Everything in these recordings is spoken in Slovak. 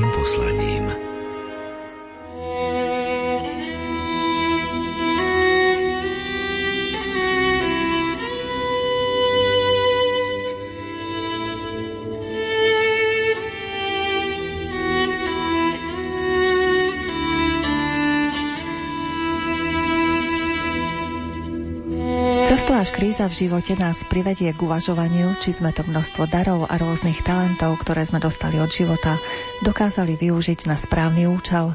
veľkým poslaním. Kríza v živote nás privedie k uvažovaniu, či sme to množstvo darov a rôznych talentov, ktoré sme dostali od života, dokázali využiť na správny účel.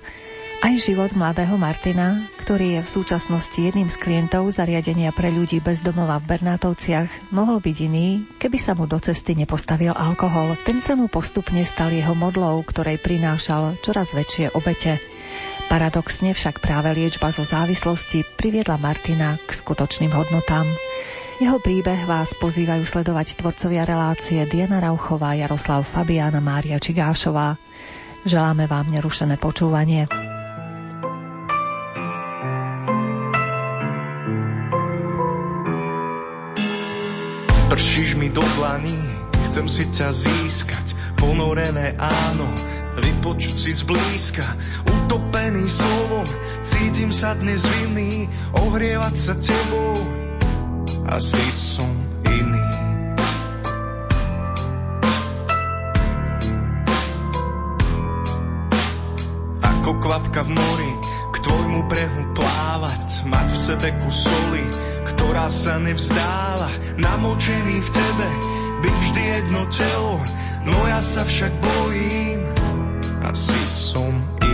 Aj život mladého Martina, ktorý je v súčasnosti jedným z klientov zariadenia pre ľudí bez domova v Bernátovciach, mohol byť iný, keby sa mu do cesty nepostavil alkohol. Ten sa mu postupne stal jeho modlou, ktorej prinášal čoraz väčšie obete. Paradoxne však práve liečba zo závislosti priviedla Martina k skutočným hodnotám. Jeho príbeh vás pozývajú sledovať tvorcovia relácie Diana Rauchová, Jaroslav Fabiana, Mária Čigášová. Želáme vám nerušené počúvanie. Pršíš mi do dlaní, chcem si ťa získať, ponorené áno, vypočuť si zblízka, utopený slovom, cítim sa dnes vinný, ohrievať sa tebou, asi som iný. Ako kvapka v mori, k tvojmu brehu plávať, mať v sebe kus soli, ktorá sa nevzdáva, namočený v tebe, byť vždy jedno telo, no ja sa však bojím, asi som iný.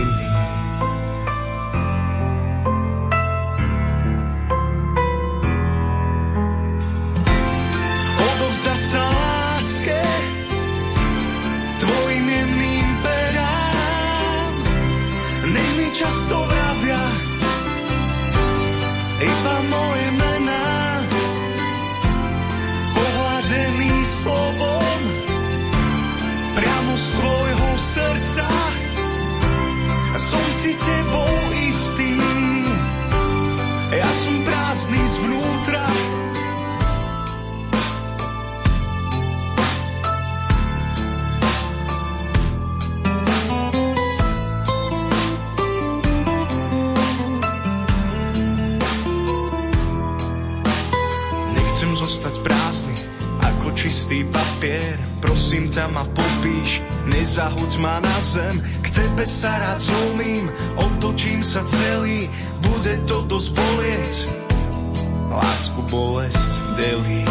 Čistý papier. Prosím ťa ma popíš, nezahuď ma na zem. K tebe sa rád zlomím, otočím sa celý, bude to dosť bolieť. Lásku bolesť delí.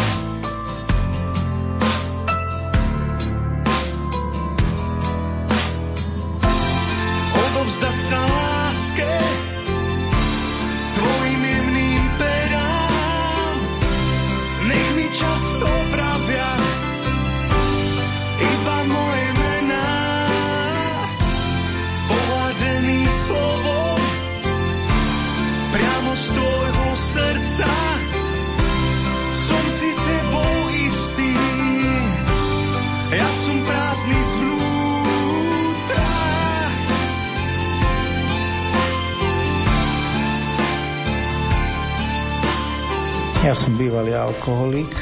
Bývalý alkoholik,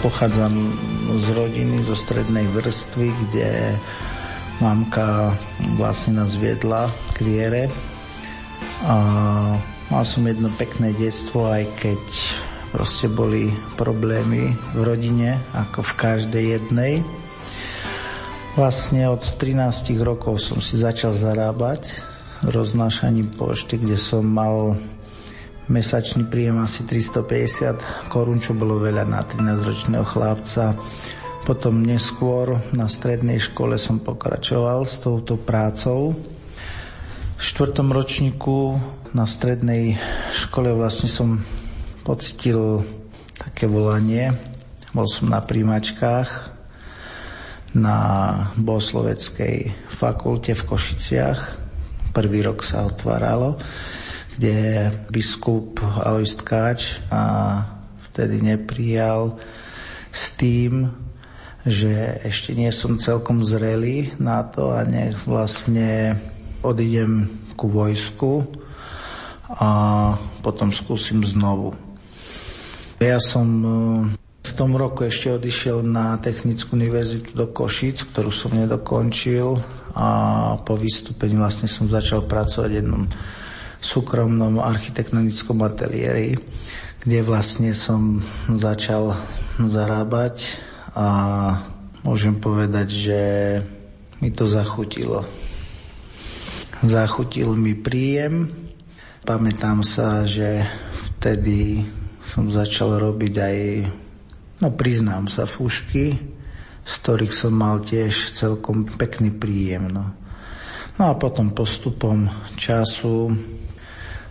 pochádzam z rodiny, zo strednej vrstvy, kde mamka vlastne nás viedla k viere. A mal som jedno pekné detstvo, aj keď proste boli problémy v rodine, ako v každej jednej. Vlastne od 13 rokov som si začal zarábať roznášaním pošty, kde som mal mesačný príjem asi 350 korún, čo bolo veľa na 13-ročného chlapca. Potom neskôr na strednej škole som pokračoval s touto prácou. V štvrtom ročníku na strednej škole vlastne som pocitil také volanie. Bol som na príjmačkách na Bosloveckej fakulte v Košiciach. Prvý rok sa otváralo kde biskup Alois Tkáč a vtedy neprijal s tým, že ešte nie som celkom zrelý na to a nech vlastne odídem ku vojsku a potom skúsim znovu. Ja som V tom roku ešte odišiel na Technickú univerzitu do Košic, ktorú som nedokončil a po vystúpení vlastne som začal pracovať v jednom súkromnom architektonickom ateliéri, kde vlastne som začal zarábať a môžem povedať, že mi to zachutilo. Zachutil mi príjem. Pamätám sa, že vtedy som začal robiť aj No priznám sa, fušky, z ktorých som mal tiež celkom pekný príjem. No. no a potom postupom času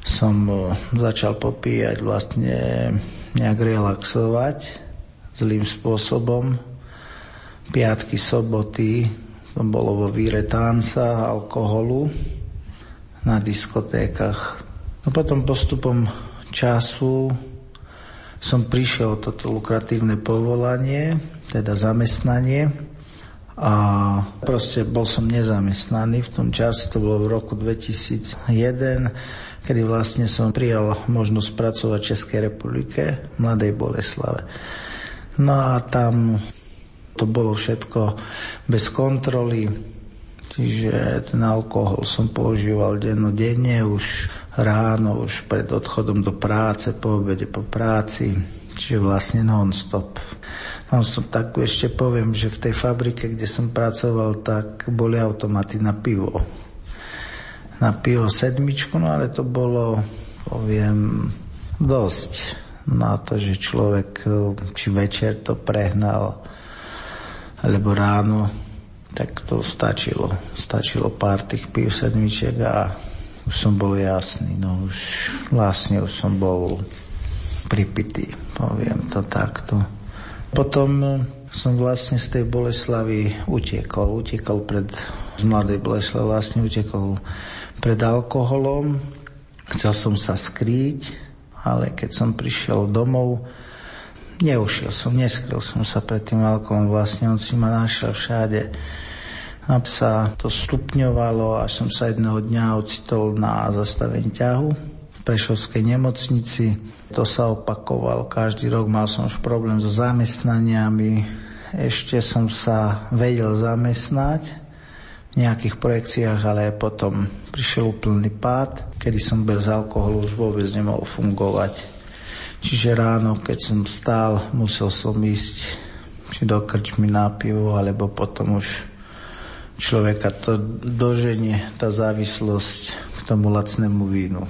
som e, začal popíjať vlastne nejak relaxovať zlým spôsobom. Piatky, soboty, to bolo vo víre tanca, alkoholu na diskotékach. No potom postupom času som prišiel toto lukratívne povolanie, teda zamestnanie a proste bol som nezamestnaný v tom čase, to bolo v roku 2001, kedy vlastne som prijal možnosť pracovať v Českej republike, v Mladej Boleslave. No a tam to bolo všetko bez kontroly, čiže ten alkohol som používal dennodenne už ráno už pred odchodom do práce, po obede, po práci, čiže vlastne non-stop. Non-stop, tak ešte poviem, že v tej fabrike, kde som pracoval, tak boli automaty na pivo. Na pivo sedmičku, no ale to bolo, poviem, dosť na to, že človek či večer to prehnal, alebo ráno, tak to stačilo. Stačilo pár tých piv sedmičiek a už som bol jasný, no už vlastne už som bol pripitý, poviem to takto. Potom som vlastne z tej Boleslavy utiekol, utiekol pred, z mladej Boleslavy vlastne utiekol pred alkoholom. Chcel som sa skrýť, ale keď som prišiel domov, neušiel som, neskryl som sa pred tým alkoholom, vlastne on si ma našiel všade a sa to stupňovalo, až som sa jedného dňa ocitol na zastavení ťahu Prešovskej nemocnici. To sa opakoval každý rok, mal som už problém so zamestnaniami. Ešte som sa vedel zamestnať v nejakých projekciách, ale potom prišiel úplný pád, kedy som bez alkoholu už vôbec nemohol fungovať. Čiže ráno, keď som stál, musel som ísť či do krčmy na pivo, alebo potom už človeka to doženie, tá závislosť k tomu lacnému vínu,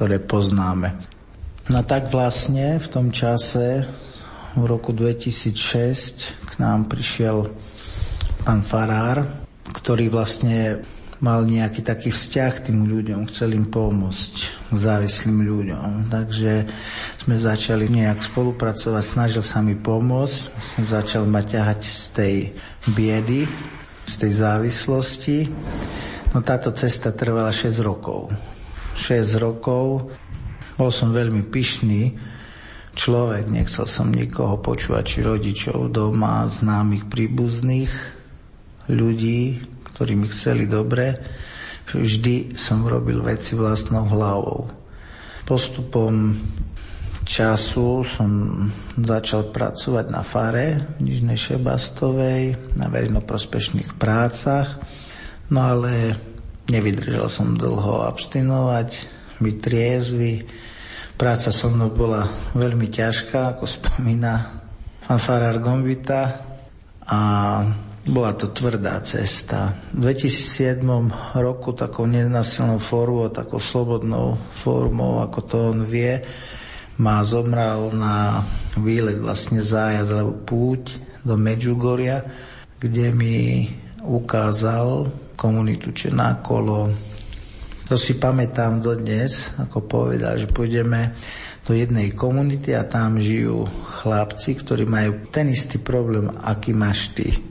ktoré poznáme. No tak vlastne v tom čase, v roku 2006, k nám prišiel pán Farár, ktorý vlastne mal nejaký taký vzťah tým ľuďom, chcel im pomôcť, závislým ľuďom. Takže sme začali nejak spolupracovať, snažil sa mi pomôcť, som začal ma ťahať z tej biedy, z tej závislosti. No táto cesta trvala 6 rokov. 6 rokov. Bol som veľmi pyšný človek, nechcel som nikoho počúvať, či rodičov doma, známych, príbuzných, ľudí, ktorí mi chceli dobre. Vždy som robil veci vlastnou hlavou. Postupom času som začal pracovať na fare v Nižnej Šebastovej, na verejnoprospešných prácach, no ale nevydržal som dlho abstinovať, byť triezvy. Práca so mnou bola veľmi ťažká, ako spomína pán Gombita a bola to tvrdá cesta. V 2007 roku takou nenasilnou formou, takou slobodnou formou, ako to on vie, ma zomral na výlet vlastne zájazd alebo púť do Medžugoria, kde mi ukázal komunitu Čenákolo. To si pamätám dodnes, ako povedal, že pôjdeme do jednej komunity a tam žijú chlapci, ktorí majú ten istý problém, aký máš ty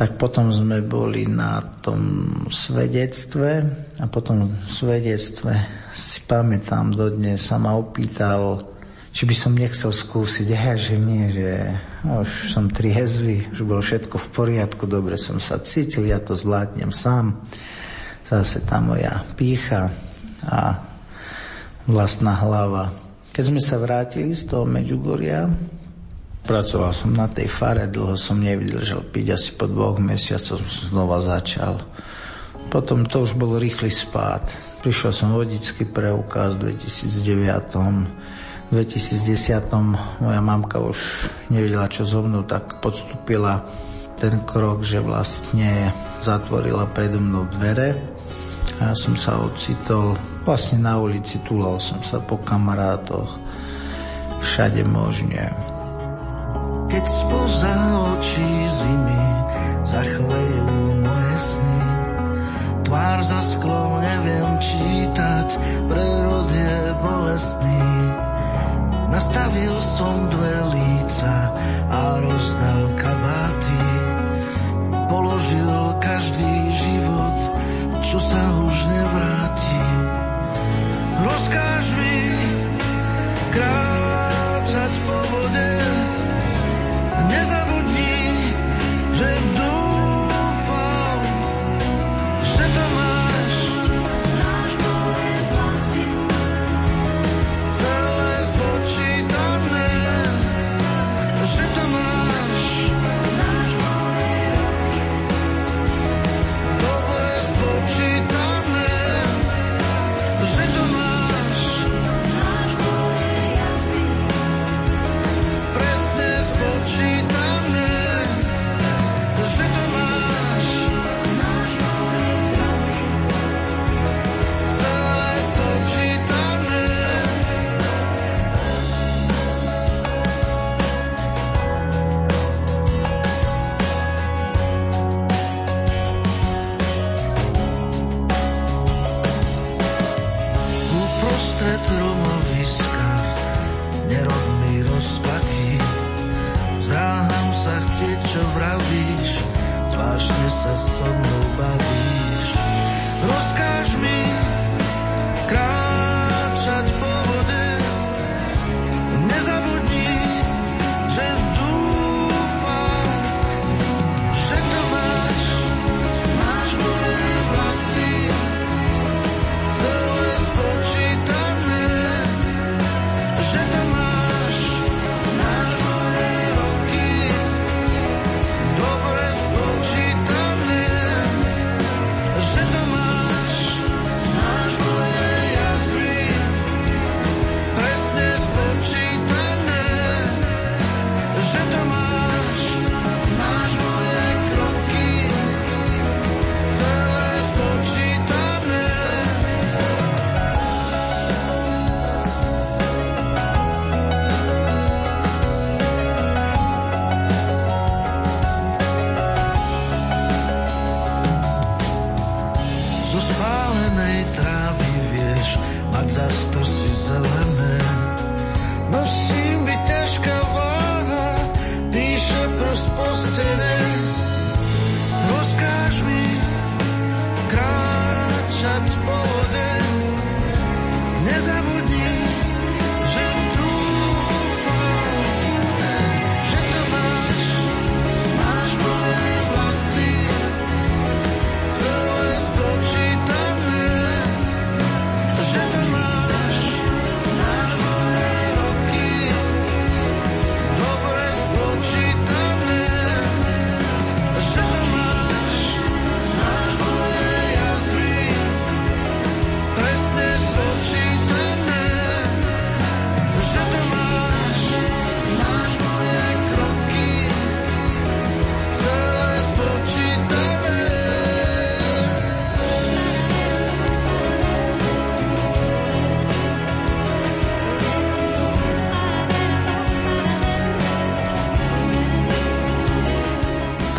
tak potom sme boli na tom svedectve a potom v svedectve si pamätám dodnes sa ma opýtal, či by som nechcel skúsiť. Ja, že nie, že už som triezvy, že bolo všetko v poriadku, dobre som sa cítil, ja to zvládnem sám. Zase tá moja pícha a vlastná hlava. Keď sme sa vrátili z toho Medžugoria, Pracoval som na tej fare, dlho som nevydržal piť, asi po dvoch mesiacoch som znova začal. Potom to už bol rýchly spád. Prišiel som vodický preukaz v 2009. V 2010 moja mamka už nevedela, čo so mnou, tak podstúpila ten krok, že vlastne zatvorila predo mnou dvere a ja som sa ocitol vlastne na ulici, túlal som sa po kamarátoch, všade možne. Keď spoza očí zimy zachvejú moje sny, tvár za sklom neviem čítať, prerod je bolestný. Nastavil som dve a rozdal kabáty, položil každý život čo sa už nevráti. Rozkáž mi kráčať po vode, nezabudni, že dúfam,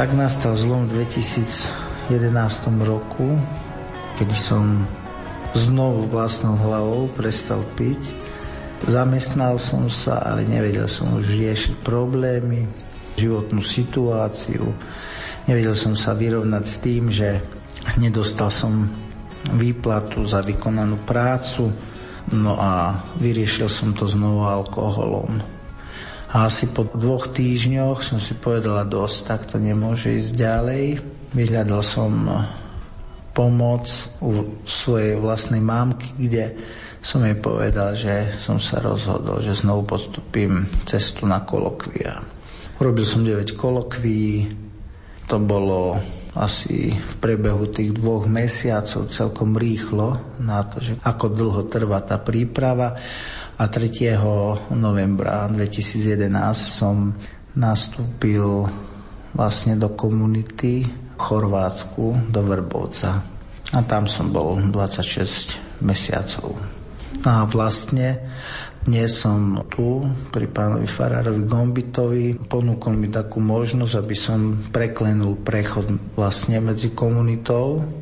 Tak nastal zlom v 2011 roku, kedy som znovu vlastnou hlavou prestal piť. Zamestnal som sa, ale nevedel som už riešiť problémy, životnú situáciu. Nevedel som sa vyrovnať s tým, že nedostal som výplatu za vykonanú prácu, no a vyriešil som to znovu alkoholom. A asi po dvoch týždňoch som si povedala dosť, tak to nemôže ísť ďalej. Vyhľadal som pomoc u svojej vlastnej mámky, kde som jej povedal, že som sa rozhodol, že znovu podstúpim cestu na kolokvia. Urobil som 9 kolokví, to bolo asi v priebehu tých dvoch mesiacov celkom rýchlo na to, že ako dlho trvá tá príprava a 3. novembra 2011 som nastúpil vlastne do komunity v Chorvátsku, do Vrbovca. A tam som bol 26 mesiacov. A vlastne dnes som tu pri pánovi Farárovi Gombitovi. Ponúkol mi takú možnosť, aby som preklenul prechod vlastne medzi komunitou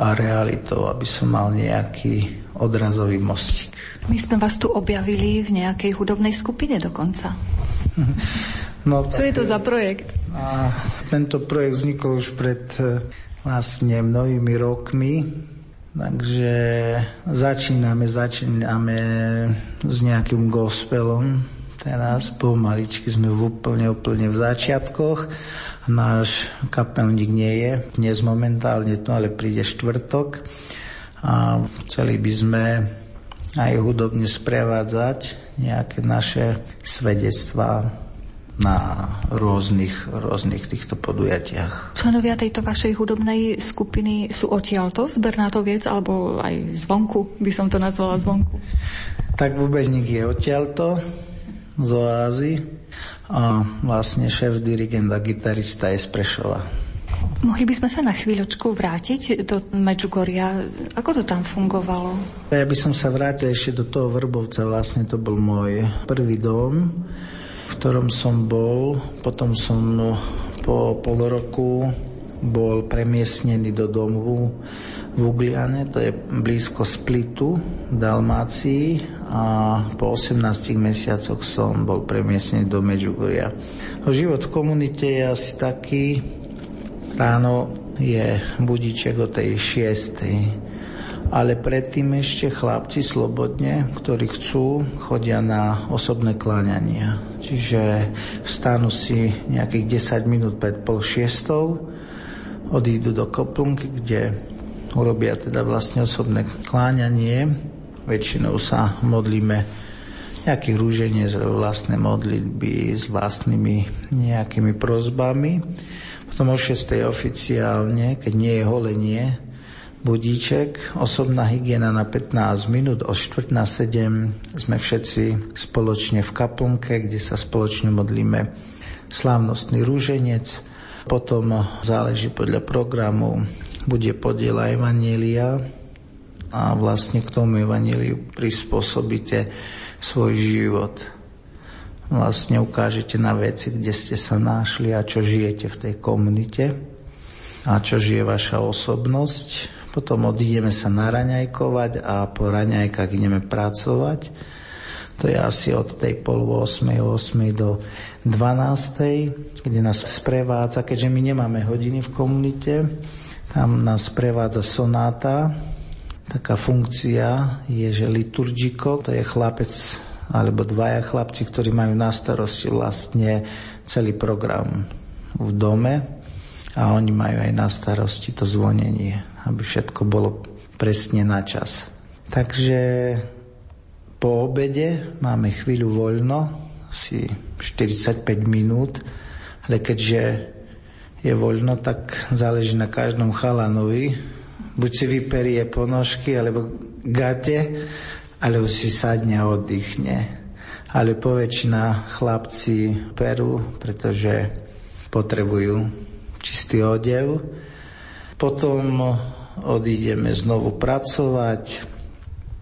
a realitou, aby som mal nejaký odrazový mostík. My sme vás tu objavili v nejakej hudobnej skupine dokonca. No, Čo je to za projekt? A tento projekt vznikol už pred e, vlastne mnohými rokmi. Takže začíname, začíname s nejakým gospelom. Teraz pomaličky sme v úplne, úplne v začiatkoch. Náš kapelník nie je dnes momentálne tu, ale príde štvrtok. A chceli by sme aj hudobne sprevádzať nejaké naše svedectvá na rôznych, rôznych týchto podujatiach. Členovia tejto vašej hudobnej skupiny sú odtiaľto z Bernátoviec alebo aj zvonku, by som to nazvala zvonku? Tak bubežník je odtiaľto, z Oázy a vlastne šéf dirigent a gitarista je z Prešova. Mohli by sme sa na chvíľočku vrátiť do Medžugoria. Ako to tam fungovalo? Ja by som sa vrátil ešte do toho Vrbovca, vlastne to bol môj prvý dom v ktorom som bol. Potom som no, po pol roku bol premiestnený do domu v Ugliane, to je blízko Splitu, Dalmácii a po 18 mesiacoch som bol premiestnený do Medžugoria. Život v komunite je asi taký, ráno je budiček o tej šiestej ale predtým ešte chlapci slobodne, ktorí chcú, chodia na osobné kláňania. Čiže vstanú si nejakých 10 minút pred pol šiestou, odídu do koplunky, kde urobia teda vlastne osobné kláňanie. Väčšinou sa modlíme nejakých rúženie z vlastné modlitby s vlastnými nejakými prozbami. Potom o 6. oficiálne, keď nie je holenie, budíček, osobná hygiena na 15 minút, o 4 na 7 sme všetci spoločne v kaplnke, kde sa spoločne modlíme slávnostný rúženec. Potom záleží podľa programu, bude podiela Evanielia a vlastne k tomu Evanieliu prispôsobíte svoj život. Vlastne ukážete na veci, kde ste sa našli a čo žijete v tej komunite a čo žije vaša osobnosť potom odídeme sa naraňajkovať a po raňajkách ideme pracovať. To je asi od tej pol 8, 8 do 12, kde nás sprevádza, keďže my nemáme hodiny v komunite, tam nás sprevádza sonáta. Taká funkcia je, že liturgiko, to je chlapec alebo dvaja chlapci, ktorí majú na starosti vlastne celý program v dome a oni majú aj na starosti to zvonenie aby všetko bolo presne na čas. Takže po obede máme chvíľu voľno, asi 45 minút, ale keďže je voľno, tak záleží na každom chalanovi. Buď si vyperie ponožky, alebo gate, alebo si sadne a oddychne. Ale poväčšina chlapci perú, pretože potrebujú čistý odev potom odídeme znovu pracovať.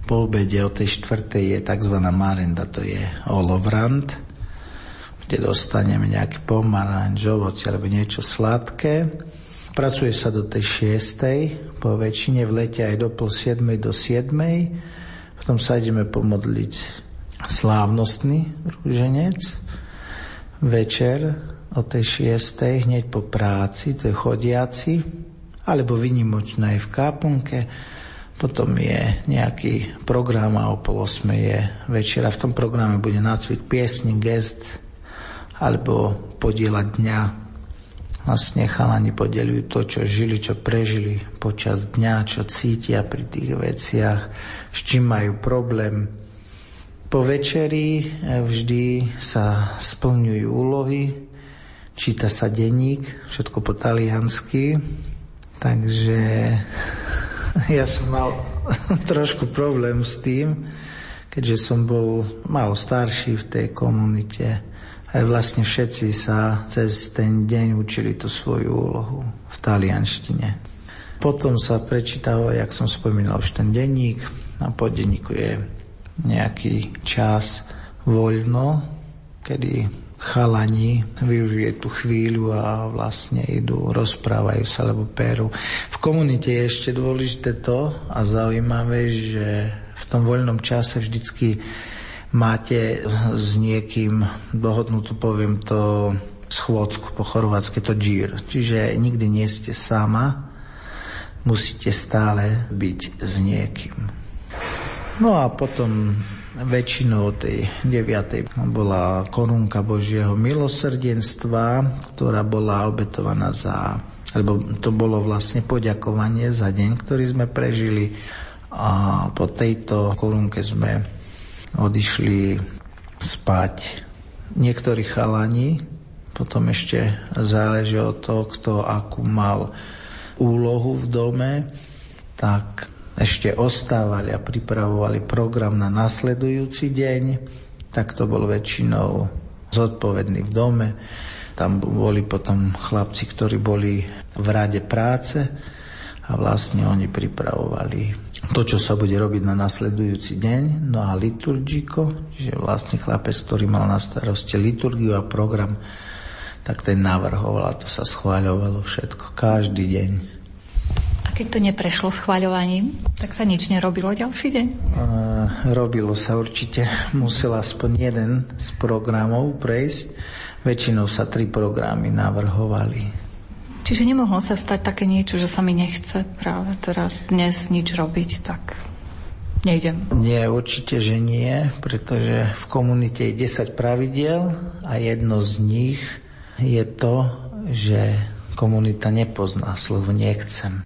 Po obede o tej štvrtej je tzv. marenda, to je olovrant, kde dostaneme nejaký pomaranč, ovoci alebo niečo sladké. Pracuje sa do tej šiestej, po väčšine v lete aj do pol siedmej do siedmej. Potom sa ideme pomodliť slávnostný rúženec. Večer o tej šiestej, hneď po práci, to je chodiaci, alebo vynimočné aj v kápunke. Potom je nejaký program a o pol osme je večera. V tom programe bude nácvik piesni, gest alebo podielať dňa vlastne chalani podelujú to, čo žili, čo prežili počas dňa, čo cítia pri tých veciach, s čím majú problém. Po večeri eh, vždy sa splňujú úlohy, číta sa denník, všetko po taliansky, takže ja som mal trošku problém s tým, keďže som bol mal starší v tej komunite aj vlastne všetci sa cez ten deň učili tú svoju úlohu v talianštine. Potom sa prečítava, jak som spomínal, už ten denník a po denníku je nejaký čas voľno, kedy chalani využije tú chvíľu a vlastne idú, rozprávajú sa, alebo peru. V komunite je ešte dôležité to a zaujímavé, že v tom voľnom čase vždycky máte s niekým dohodnutú, poviem to, schôdzku po chorvátsky to džír. Čiže nikdy nie ste sama, musíte stále byť s niekým. No a potom väčšinou tej 9. bola korunka Božieho milosrdenstva, ktorá bola obetovaná za, alebo to bolo vlastne poďakovanie za deň, ktorý sme prežili a po tejto korunke sme odišli spať niektorí chalani, potom ešte záleží od toho, kto akú mal úlohu v dome, tak ešte ostávali a pripravovali program na nasledujúci deň, tak to bol väčšinou zodpovedný v dome. Tam boli potom chlapci, ktorí boli v rade práce a vlastne oni pripravovali to, čo sa bude robiť na nasledujúci deň, no a liturgiko, čiže vlastne chlapec, ktorý mal na starosti liturgiu a program, tak ten navrhoval a to sa schváľovalo všetko, každý deň. A keď to neprešlo schváľovaním, tak sa nič nerobilo ďalší deň? Uh, robilo sa určite, musel aspoň jeden z programov prejsť, väčšinou sa tri programy navrhovali. Čiže nemohlo sa stať také niečo, že sa mi nechce práve teraz dnes nič robiť, tak nejdem. Nie, určite, že nie, pretože v komunite je 10 pravidiel a jedno z nich je to, že komunita nepozná slovo nechcem.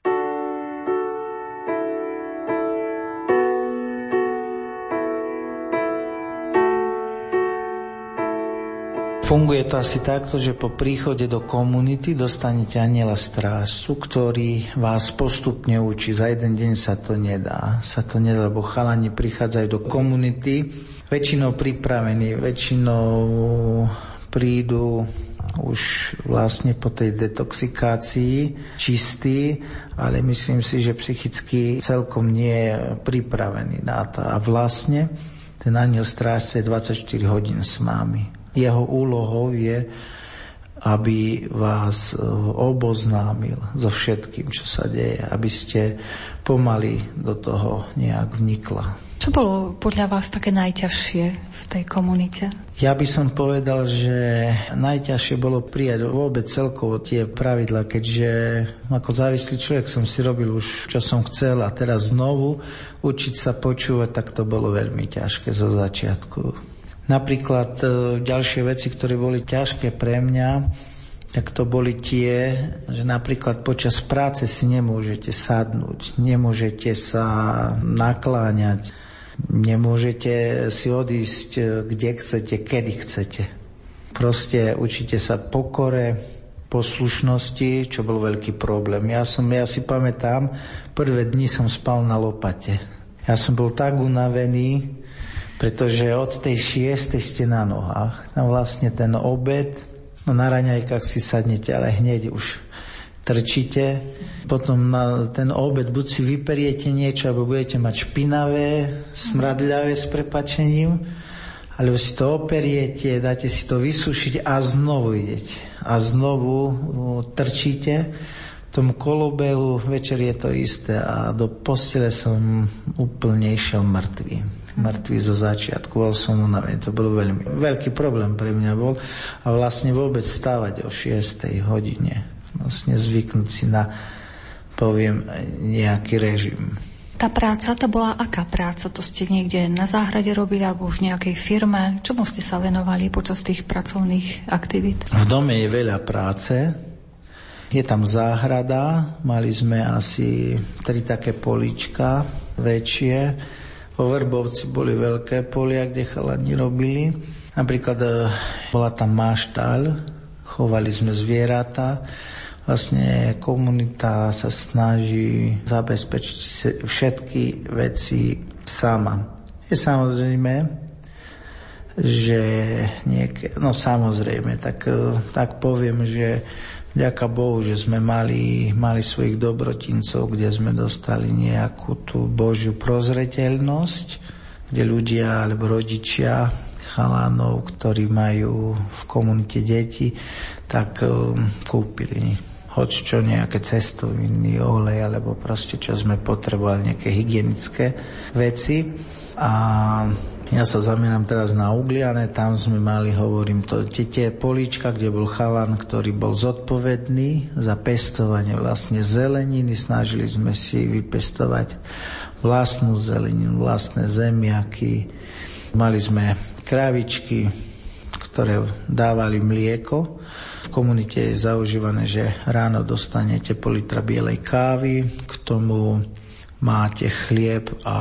Funguje to asi takto, že po príchode do komunity dostanete aniela strážcu, ktorý vás postupne učí. Za jeden deň sa to nedá. Sa to nedá, lebo chalani prichádzajú do komunity väčšinou pripravení, väčšinou prídu už vlastne po tej detoxikácii čistý, ale myslím si, že psychicky celkom nie je pripravený na to. A vlastne ten aniel strážce je 24 hodín s vami jeho úlohou je, aby vás e, oboznámil so všetkým, čo sa deje, aby ste pomaly do toho nejak vnikla. Čo bolo podľa vás také najťažšie v tej komunite? Ja by som povedal, že najťažšie bolo prijať vôbec celkovo tie pravidla, keďže ako závislý človek som si robil už, čo som chcel a teraz znovu učiť sa počúvať, tak to bolo veľmi ťažké zo začiatku. Napríklad e, ďalšie veci, ktoré boli ťažké pre mňa, tak to boli tie, že napríklad počas práce si nemôžete sadnúť, nemôžete sa nakláňať, nemôžete si odísť e, kde chcete, kedy chcete. Proste učíte sa pokore, poslušnosti, čo bol veľký problém. Ja, som, ja si pamätám, prvé dni som spal na lopate. Ja som bol tak unavený, pretože od tej šiestej ste na nohách. Tam vlastne ten obed, no na raňajkách si sadnete, ale hneď už trčíte. Potom na ten obed buď si vyperiete niečo, alebo budete mať špinavé, smradľavé s prepačením, alebo si to operiete, dáte si to vysušiť a znovu idete. A znovu trčíte v tom kolobehu, večer je to isté a do postele som úplne išiel mŕtvý mŕtvý zo začiatku, bol som unavený. To bol veľmi veľký problém pre mňa bol a vlastne vôbec stávať o 6. hodine. Vlastne zvyknúť si na, poviem, nejaký režim. Tá práca, to bola aká práca? To ste niekde na záhrade robili alebo v nejakej firme? Čomu ste sa venovali počas tých pracovných aktivít? V dome je veľa práce, Je tam záhrada, mali sme asi tri také polička väčšie. Vo Verbovci boli veľké polia, kde chalani robili. Napríklad e, bola tam máštaľ, chovali sme zvieratá. Vlastne komunita sa snaží zabezpečiť všetky veci sama. Je samozrejme, že niek- no samozrejme, tak, e, tak poviem, že Ďaká Bohu, že sme mali, mali svojich dobrotincov, kde sme dostali nejakú tú Božiu prozreteľnosť, kde ľudia alebo rodičia chalanov, ktorí majú v komunite deti, tak um, kúpili hoď čo nejaké cestoviny, olej, alebo proste čo sme potrebovali, nejaké hygienické veci. A ja sa zamieram teraz na Ugliane, tam sme mali, hovorím to, tie políčka, kde bol chalan, ktorý bol zodpovedný za pestovanie vlastne zeleniny. Snažili sme si vypestovať vlastnú zeleninu, vlastné zemiaky. Mali sme kravičky, ktoré dávali mlieko. V komunite je zaužívané, že ráno dostanete pol litra bielej kávy, k tomu máte chlieb a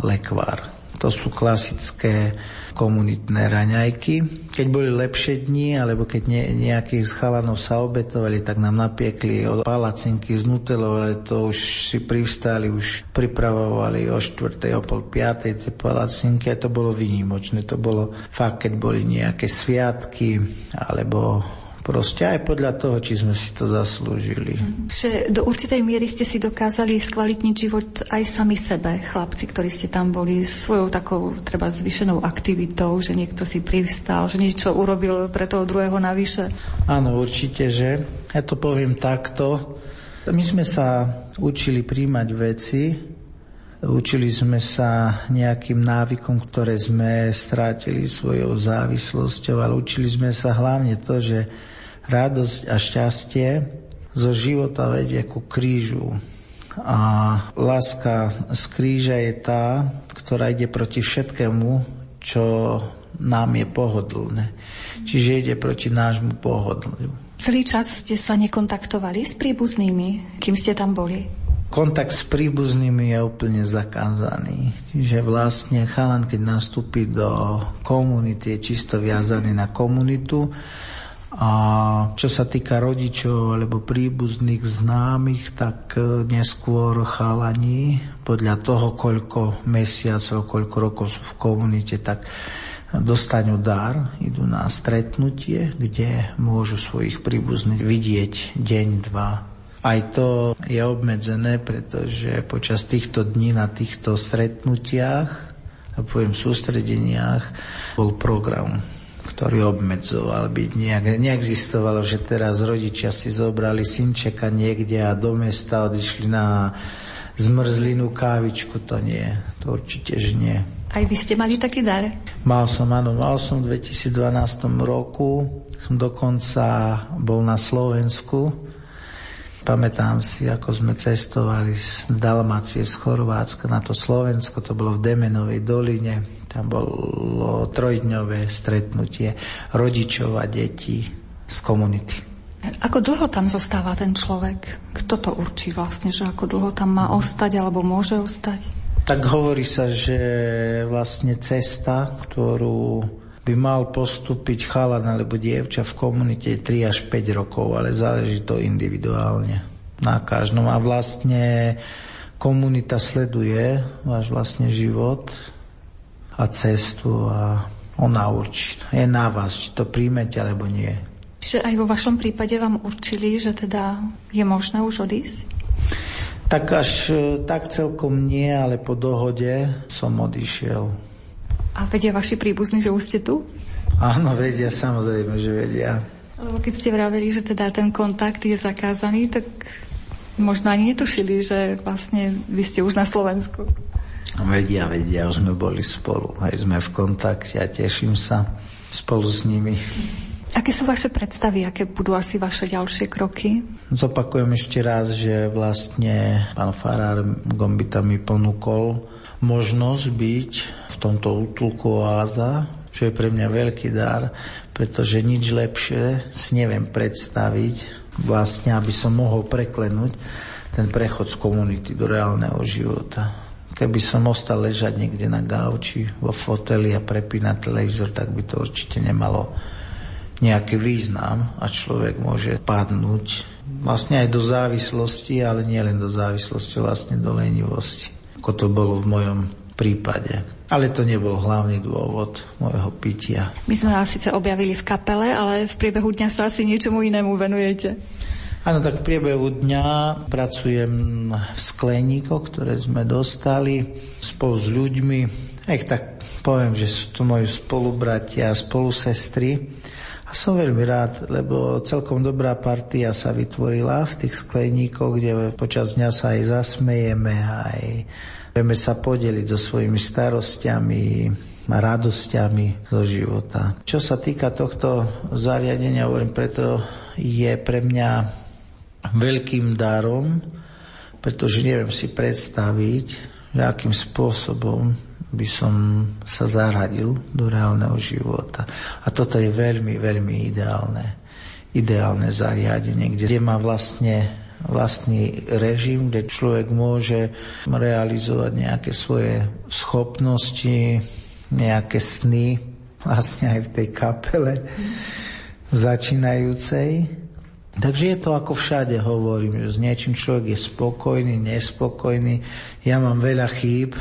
lekvár. To sú klasické komunitné raňajky. Keď boli lepšie dni, alebo keď ne, nejakých z chalanov sa obetovali, tak nám napiekli od palacinky z nutelov, ale to už si privstali, už pripravovali o 4. o pol 5. tie palacinky a to bolo výnimočné. To bolo fakt, keď boli nejaké sviatky, alebo Proste aj podľa toho, či sme si to zaslúžili. Že do určitej miery ste si dokázali skvalitniť život aj sami sebe, chlapci, ktorí ste tam boli svojou takou treba zvyšenou aktivitou, že niekto si privstal, že niečo urobil pre toho druhého navyše. Áno, určite, že. Ja to poviem takto. My sme sa učili príjmať veci, Učili sme sa nejakým návykom, ktoré sme strátili svojou závislosťou, ale učili sme sa hlavne to, že radosť a šťastie zo života vedie ku krížu. A láska z kríža je tá, ktorá ide proti všetkému, čo nám je pohodlné. Čiže ide proti nášmu pohodliu. Celý čas ste sa nekontaktovali s príbuznými, kým ste tam boli? Kontakt s príbuznými je úplne zakázaný. Čiže vlastne chalan, keď nastúpi do komunity, je čisto viazaný na komunitu. A čo sa týka rodičov alebo príbuzných známych, tak e, neskôr chalani, podľa toho, koľko mesiacov, koľko rokov sú v komunite, tak dostanú dar, idú na stretnutie, kde môžu svojich príbuzných vidieť deň, dva, aj to je obmedzené, pretože počas týchto dní na týchto stretnutiach, a poviem sústredeniach, bol program ktorý obmedzoval byť. Nejak, neexistovalo, že teraz rodičia si zobrali synčeka niekde a do mesta odišli na zmrzlinu kávičku. To nie, to určite, že nie. Aj vy ste mali taký dar? Mal som, áno, mal som v 2012 roku, som dokonca bol na Slovensku Pamätám si, ako sme cestovali z Dalmácie, z Chorvátska na to Slovensko, to bolo v Demenovej doline. Tam bolo trojdňové stretnutie rodičov a detí z komunity. Ako dlho tam zostáva ten človek? Kto to určí vlastne, že ako dlho tam má ostať alebo môže ostať? Tak hovorí sa, že vlastne cesta, ktorú by mal postúpiť chalan alebo dievča v komunite 3 až 5 rokov, ale záleží to individuálne na každom. A vlastne komunita sleduje váš vlastne život a cestu a ona určí. Je na vás, či to príjmete alebo nie. Čiže aj vo vašom prípade vám určili, že teda je možné už odísť? Tak až tak celkom nie, ale po dohode som odišiel. A vedia vaši príbuzní, že už ste tu? Áno, vedia, samozrejme, že vedia. Lebo keď ste vraveli, že teda ten kontakt je zakázaný, tak možno ani netušili, že vlastne vy ste už na Slovensku. Vedia, vedia, už sme boli spolu, aj sme v kontakte a teším sa spolu s nimi. Aké sú vaše predstavy, aké budú asi vaše ďalšie kroky? Zopakujem ešte raz, že vlastne pán Farár Gombita mi ponúkol možnosť byť v tomto útulku oáza, čo je pre mňa veľký dar, pretože nič lepšie si neviem predstaviť vlastne, aby som mohol preklenúť ten prechod z komunity do reálneho života. Keby som ostal ležať niekde na gauči, vo foteli a prepínať televízor, tak by to určite nemalo nejaký význam a človek môže padnúť vlastne aj do závislosti, ale nie len do závislosti, vlastne do lenivosti, ako to bolo v mojom prípade. Ale to nebol hlavný dôvod môjho pitia. My sme vás síce objavili v kapele, ale v priebehu dňa sa asi niečomu inému venujete. Áno, tak v priebehu dňa pracujem v skleníkoch, ktoré sme dostali spolu s ľuďmi. Ech tak poviem, že sú to moji spolubratia a spolusestry. A som veľmi rád, lebo celkom dobrá partia sa vytvorila v tých skleníkoch, kde počas dňa sa aj zasmejeme, aj vieme sa podeliť so svojimi starostiami, a radosťami zo života. Čo sa týka tohto zariadenia, hovorím, preto je pre mňa veľkým darom, pretože neviem si predstaviť, akým spôsobom by som sa zaradil do reálneho života. A toto je veľmi, veľmi ideálne. Ideálne zariadenie, kde má vlastne vlastný režim, kde človek môže realizovať nejaké svoje schopnosti, nejaké sny, vlastne aj v tej kapele začínajúcej. Takže je to ako všade hovorím, že s niečím človek je spokojný, nespokojný. Ja mám veľa chýb,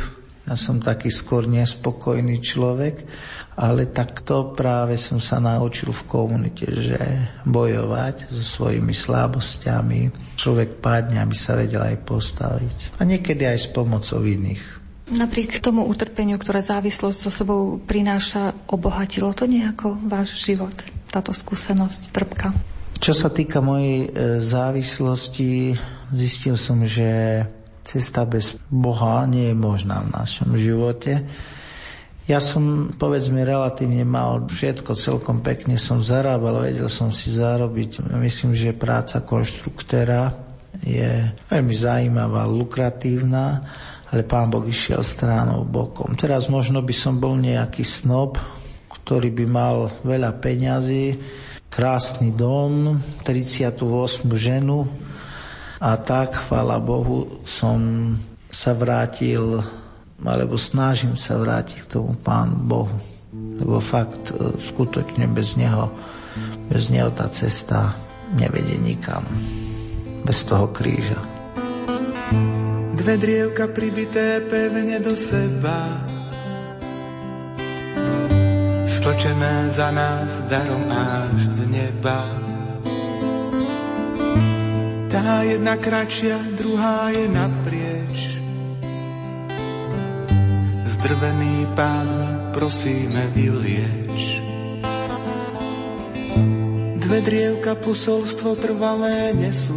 ja som taký skôr nespokojný človek, ale takto práve som sa naučil v komunite, že bojovať so svojimi slabosťami. Človek padne, aby sa vedel aj postaviť. A niekedy aj s pomocou iných. Napriek tomu utrpeniu, ktoré závislosť so sebou prináša, obohatilo to nejako váš život, táto skúsenosť, trpka? Čo sa týka mojej e, závislosti, zistil som, že cesta bez Boha nie je možná v našom živote. Ja som, povedzme, relatívne mal všetko, celkom pekne som zarábal, vedel som si zarobiť. Myslím, že práca konštruktéra je veľmi zaujímavá, lukratívna, ale pán Boh išiel stránou bokom. Teraz možno by som bol nejaký snob, ktorý by mal veľa peňazí, krásny dom, 38 ženu, a tak, chvála Bohu, som sa vrátil, alebo snažím sa vrátiť k tomu Pánu Bohu. Lebo fakt, e, skutočne bez Neho, bez Neho tá cesta nevedie nikam. Bez toho kríža. Dve drievka pribité pevne do seba Stlačené za nás darom až z neba tá jedna kračia, druhá je naprieč. Zdrvený pán, prosíme, vylieč. Dve drievka posolstvo trvalé nesú.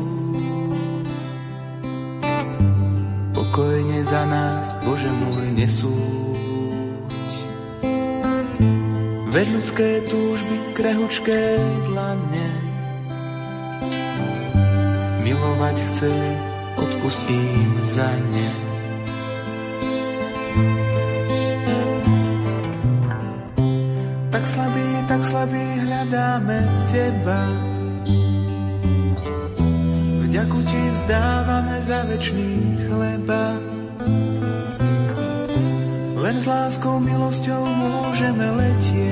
Pokojne za nás, Bože môj, nesúď. Veď ľudské túžby, krehučké dlane, milovať chce, odpust im za ne. Tak slabý, tak slabý hľadáme teba. Vďaku ti vzdávame za večný chleba. Len s láskou, milosťou môžeme letieť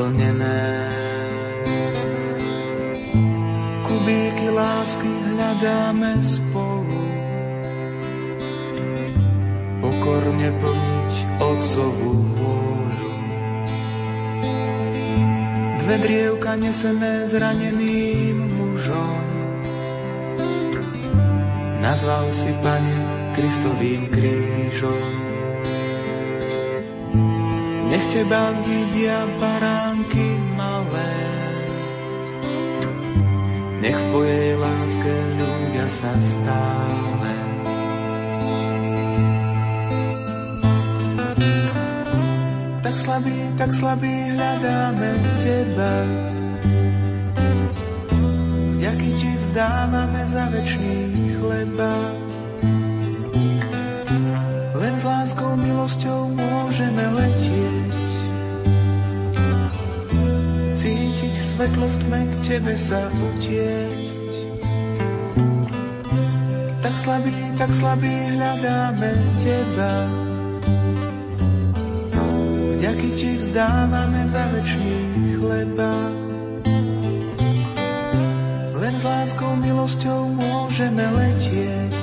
Snehu zvlnené. Kubíky lásky hľadáme spolu. Pokorne plniť otcovú vôľu. Dve drievka nesené zraneným mužom. Nazval si, Pane, Kristovým krížom. Teba vidia baránky malé, nech v Tvojej láske ľudia sa stále. Tak slabý, tak slabý hľadáme Teba, Vďaky Ti vzdávame za večný chleba. Len s láskou, milosťou môžeme letieť. Cítiť svetlo v tme, k Tebe sa utiecť. Tak slabý, tak slabý hľadáme Teba. Vďaky Ti vzdávame za večný chleba. Len s láskou, milosťou môžeme letieť.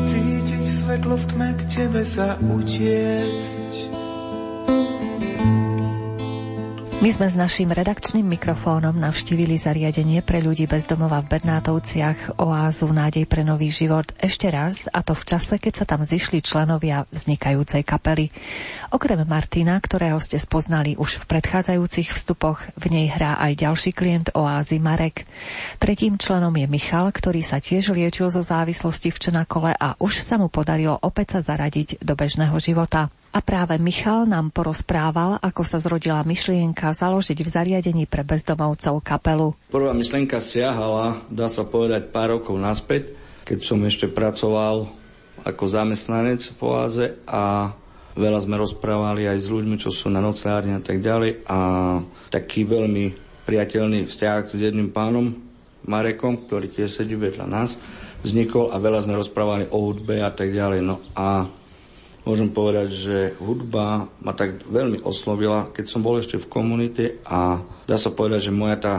Cítiť svetlo v tme, k Tebe sa utiecť. My sme s našim redakčným mikrofónom navštívili zariadenie pre ľudí bez domova v Bernátovciach oázu Nádej pre nový život ešte raz a to v čase, keď sa tam zišli členovia vznikajúcej kapely. Okrem Martina, ktorého ste spoznali už v predchádzajúcich vstupoch, v nej hrá aj ďalší klient oázy Marek. Tretím členom je Michal, ktorý sa tiež liečil zo závislosti v Čenakole a už sa mu podarilo opäť sa zaradiť do bežného života. A práve Michal nám porozprával, ako sa zrodila myšlienka založiť v zariadení pre bezdomovcov kapelu. Prvá myšlienka siahala, dá sa povedať, pár rokov naspäť, keď som ešte pracoval ako zamestnanec v oáze a veľa sme rozprávali aj s ľuďmi, čo sú na noclárni a tak ďalej a taký veľmi priateľný vzťah s jedným pánom, Marekom, ktorý tiež sedí vedľa nás, vznikol a veľa sme rozprávali o hudbe a tak ďalej. No a môžem povedať, že hudba ma tak veľmi oslovila, keď som bol ešte v komunite a dá sa povedať, že moja tá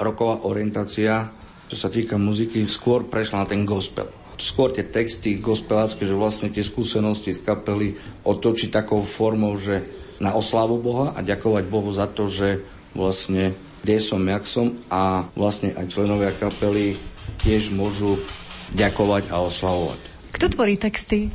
roková orientácia, čo sa týka muziky, skôr prešla na ten gospel. Skôr tie texty gospelácké, že vlastne tie skúsenosti z kapely otočiť takou formou, že na oslavu Boha a ďakovať Bohu za to, že vlastne kde som, jak som a vlastne aj členovia kapely tiež môžu ďakovať a oslavovať. Kto tvorí texty?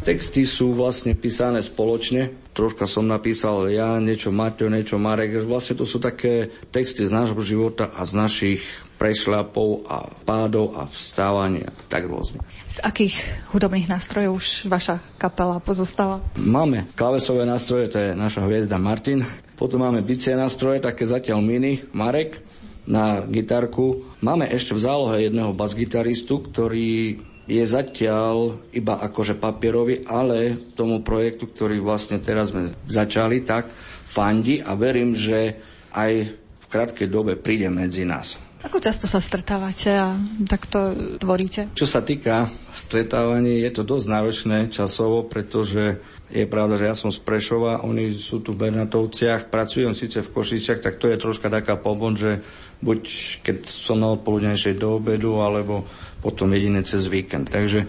Texty sú vlastne písané spoločne. Troška som napísal ja, niečo Mateo, niečo Marek. Vlastne to sú také texty z nášho života a z našich prešľapov a pádov a vstávania, tak rôzne. Z akých hudobných nástrojov už vaša kapela pozostala? Máme klavesové nástroje, to je naša hviezda Martin. Potom máme bicie nástroje, také zatiaľ mini, Marek na gitarku. Máme ešte v zálohe jedného basgitaristu, ktorý je zatiaľ iba akože papierový, ale tomu projektu, ktorý vlastne teraz sme začali, tak fandi a verím, že aj v krátkej dobe príde medzi nás. Ako často sa stretávate a takto tvoríte? Čo sa týka stretávania, je to dosť náročné časovo, pretože je pravda, že ja som z Prešova, oni sú tu v Bernatovciach, pracujem síce v Košiciach, tak to je troška taká pomoc, že buď keď som na odpoludnejšej do obedu, alebo potom jedine cez víkend. Takže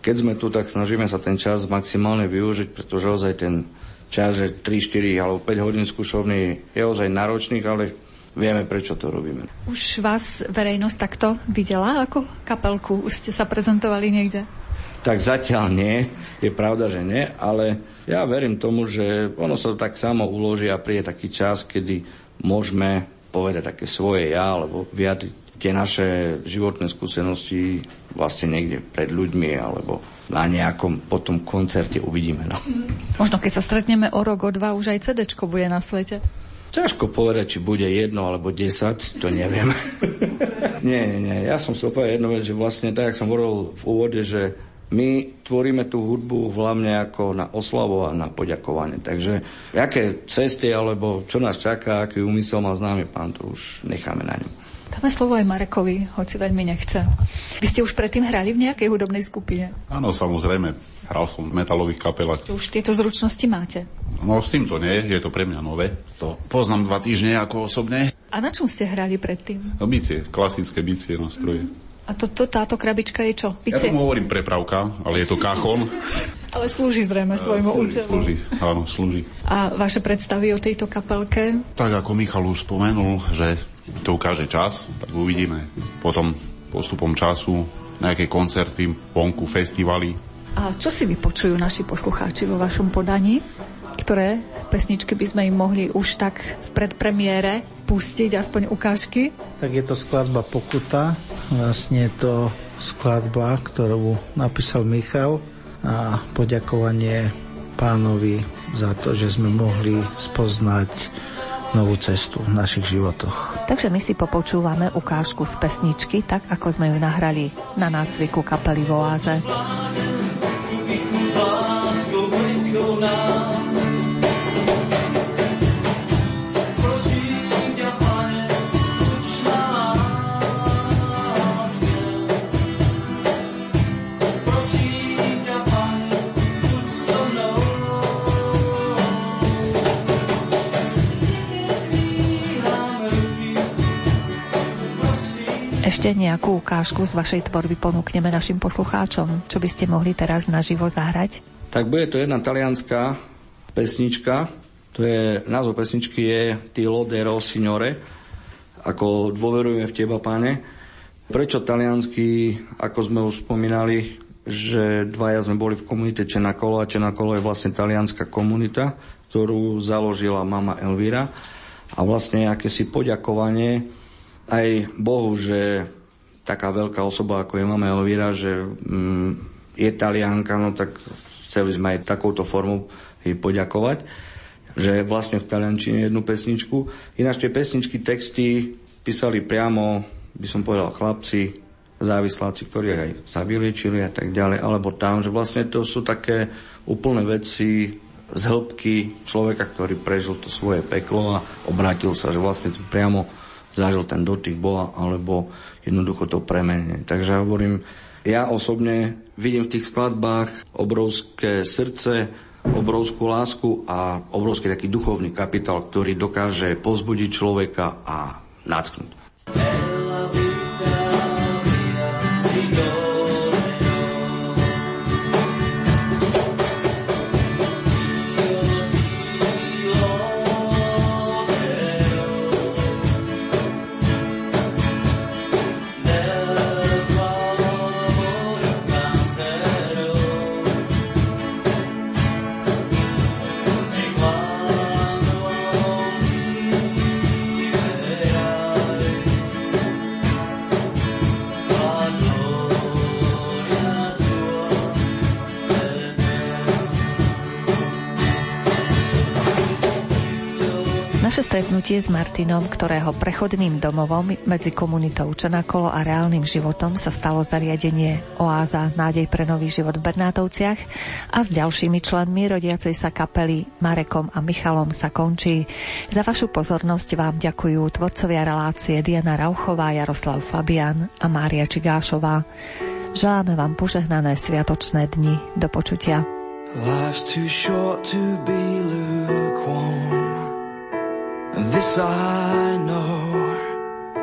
keď sme tu, tak snažíme sa ten čas maximálne využiť, pretože ozaj ten čas, že 3, 4 alebo 5 hodín skúšovný je ozaj náročný, ale vieme, prečo to robíme. Už vás verejnosť takto videla ako kapelku? Už ste sa prezentovali niekde? Tak zatiaľ nie, je pravda, že nie, ale ja verím tomu, že ono sa to tak samo uloží a príde taký čas, kedy môžeme povedať také svoje ja, alebo vyjadriť tie naše životné skúsenosti vlastne niekde pred ľuďmi, alebo na nejakom potom koncerte uvidíme. No. Možno keď sa stretneme o rok, o dva, už aj CD bude na svete. Ťažko povedať, či bude jedno alebo desať, to neviem. nie, nie, nie. Ja som chcel povedať jednu vec, že vlastne tak, jak som hovoril v úvode, že my tvoríme tú hudbu hlavne ako na oslavu a na poďakovanie. Takže aké cesty alebo čo nás čaká, aký úmysel má známy pán, to už necháme na ňom. Dáme slovo aj Marekovi, hoci veľmi nechce. Vy ste už predtým hrali v nejakej hudobnej skupine? Áno, samozrejme. Hral som v metalových kapelách. Už tieto zručnosti máte? No s týmto nie, je to pre mňa nové. To poznám dva týždne ako osobne. A na čom ste hrali predtým? No bicie, klasické bicie nástroje. A to, to, táto krabička je čo? Bicie? Ja tomu hovorím prepravka, ale je to kachon. Ale slúži zrejme svojmu účelu. Slúži, áno, slúži. A vaše predstavy o tejto kapelke? Tak ako Michal už spomenul, že to ukáže čas, tak uvidíme potom postupom času nejaké koncerty, vonku, festivaly. A čo si vypočujú naši poslucháči vo vašom podaní? Ktoré pesničky by sme im mohli už tak v predpremiére pustiť, aspoň ukážky? Tak je to skladba Pokuta. Vlastne je to skladba, ktorú napísal Michal a poďakovanie pánovi za to, že sme mohli spoznať novú cestu v našich životoch. Takže my si popočúvame ukážku z pesničky, tak ako sme ju nahrali na nácviku kapely v Ešte nejakú ukážku z vašej tvorby ponúkneme našim poslucháčom, čo by ste mohli teraz naživo zahrať? Tak bude to jedna talianská pesnička, to je, názov pesničky je Ti lodero signore, ako dôverujeme v teba, pane. Prečo taliansky, ako sme už spomínali, že dvaja sme boli v komunite Čenakolo a Čenakolo je vlastne talianská komunita, ktorú založila mama Elvira a vlastne akési poďakovanie aj Bohu, že taká veľká osoba, ako je mama Elvíra, že mm, je talianka, no tak chceli sme aj takouto formou jej poďakovať, že vlastne v taliančine jednu pesničku. Ináč tie pesničky, texty písali priamo, by som povedal, chlapci, závisláci, ktorí aj sa vyliečili a tak ďalej, alebo tam, že vlastne to sú také úplné veci z hĺbky človeka, ktorý prežil to svoje peklo a obrátil sa, že vlastne priamo zažil ten dotyk Boha, alebo jednoducho to premenie. Takže hovorím, ja osobne vidím v tých skladbách obrovské srdce, obrovskú lásku a obrovský taký duchovný kapitál, ktorý dokáže pozbudiť človeka a nacknúť. Stretnutie s Martinom, ktorého prechodným domovom medzi komunitou Čanakolo a reálnym životom sa stalo zariadenie Oáza Nádej pre nový život v Bernátovciach a s ďalšími členmi rodiacej sa kapely Marekom a Michalom sa končí. Za vašu pozornosť vám ďakujú tvorcovia relácie Diana Rauchová, Jaroslav Fabian a Mária Čigášová. Želáme vám požehnané sviatočné dni. Do počutia. Life's too short to be lukewarm. This I know,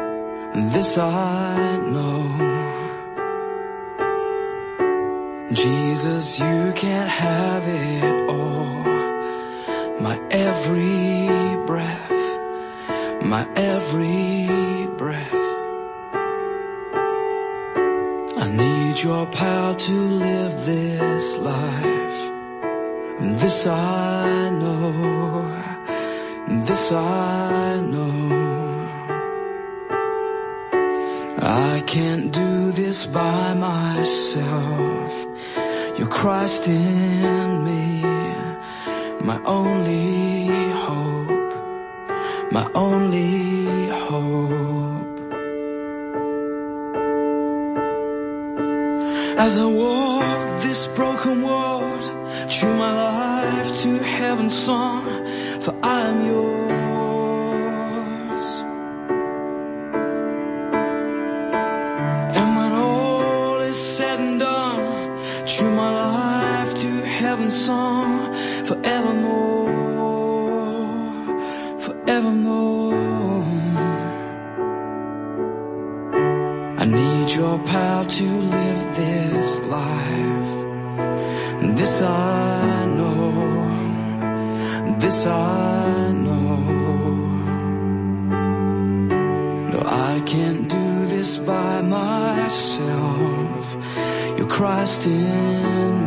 this I know. Jesus, you can't have it all. My every breath, my every breath. I need your power to live this life. This I know. This I know. I can't do this by myself. You're Christ in me, my only hope, my only hope. As I walk this broken world, true my life to heaven's song for I'm yours. Christ in.